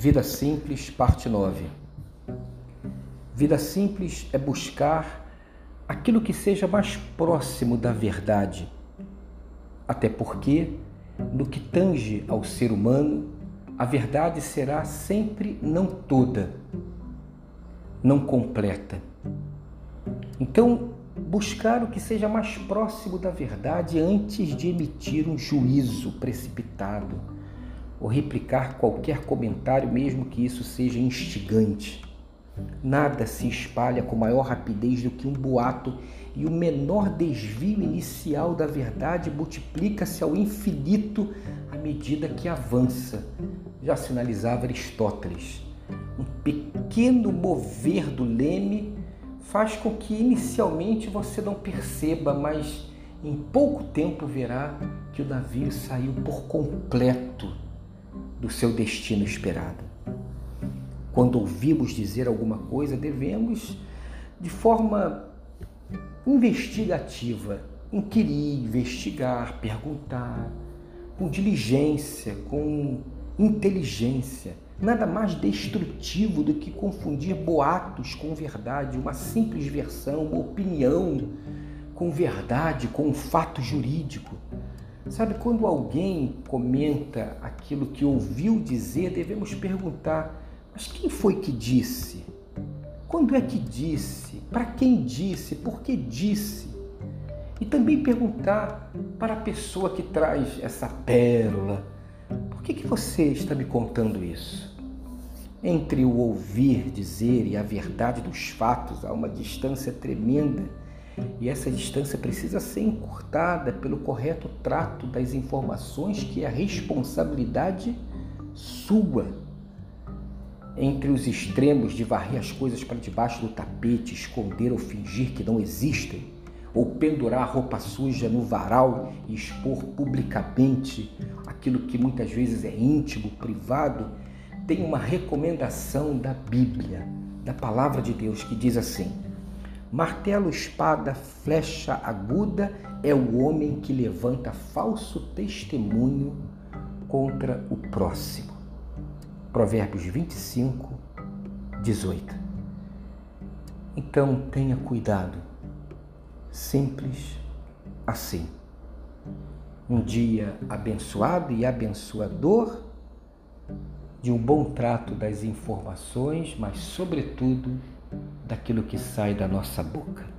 Vida Simples, parte 9. Vida simples é buscar aquilo que seja mais próximo da verdade. Até porque, no que tange ao ser humano, a verdade será sempre não toda, não completa. Então, buscar o que seja mais próximo da verdade antes de emitir um juízo precipitado ou replicar qualquer comentário, mesmo que isso seja instigante. Nada se espalha com maior rapidez do que um boato, e o menor desvio inicial da verdade multiplica-se ao infinito à medida que avança. Já sinalizava Aristóteles. Um pequeno mover do leme faz com que inicialmente você não perceba, mas em pouco tempo verá que o navio saiu por completo do seu destino esperado. Quando ouvimos dizer alguma coisa, devemos, de forma investigativa, inquirir, investigar, perguntar, com diligência, com inteligência Nada mais destrutivo do que confundir boatos com verdade, uma simples versão, uma opinião com verdade, com um fato jurídico. Sabe, quando alguém comenta aquilo que ouviu dizer, devemos perguntar: mas quem foi que disse? Quando é que disse? Para quem disse? Por que disse? E também perguntar para a pessoa que traz essa pérola por que, que você está me contando isso? Entre o ouvir dizer e a verdade dos fatos há uma distância tremenda e essa distância precisa ser encurtada pelo correto trato das informações que é a responsabilidade sua. Entre os extremos de varrer as coisas para debaixo do tapete, esconder ou fingir que não existem, ou pendurar roupa suja no varal e expor publicamente aquilo que muitas vezes é íntimo, privado, tem uma recomendação da Bíblia, da palavra de Deus, que diz assim: martelo, espada, flecha aguda é o homem que levanta falso testemunho contra o próximo. Provérbios 25, 18. Então tenha cuidado simples assim. Um dia abençoado e abençoador, de um bom trato das informações, mas, sobretudo, daquilo que sai da nossa boca.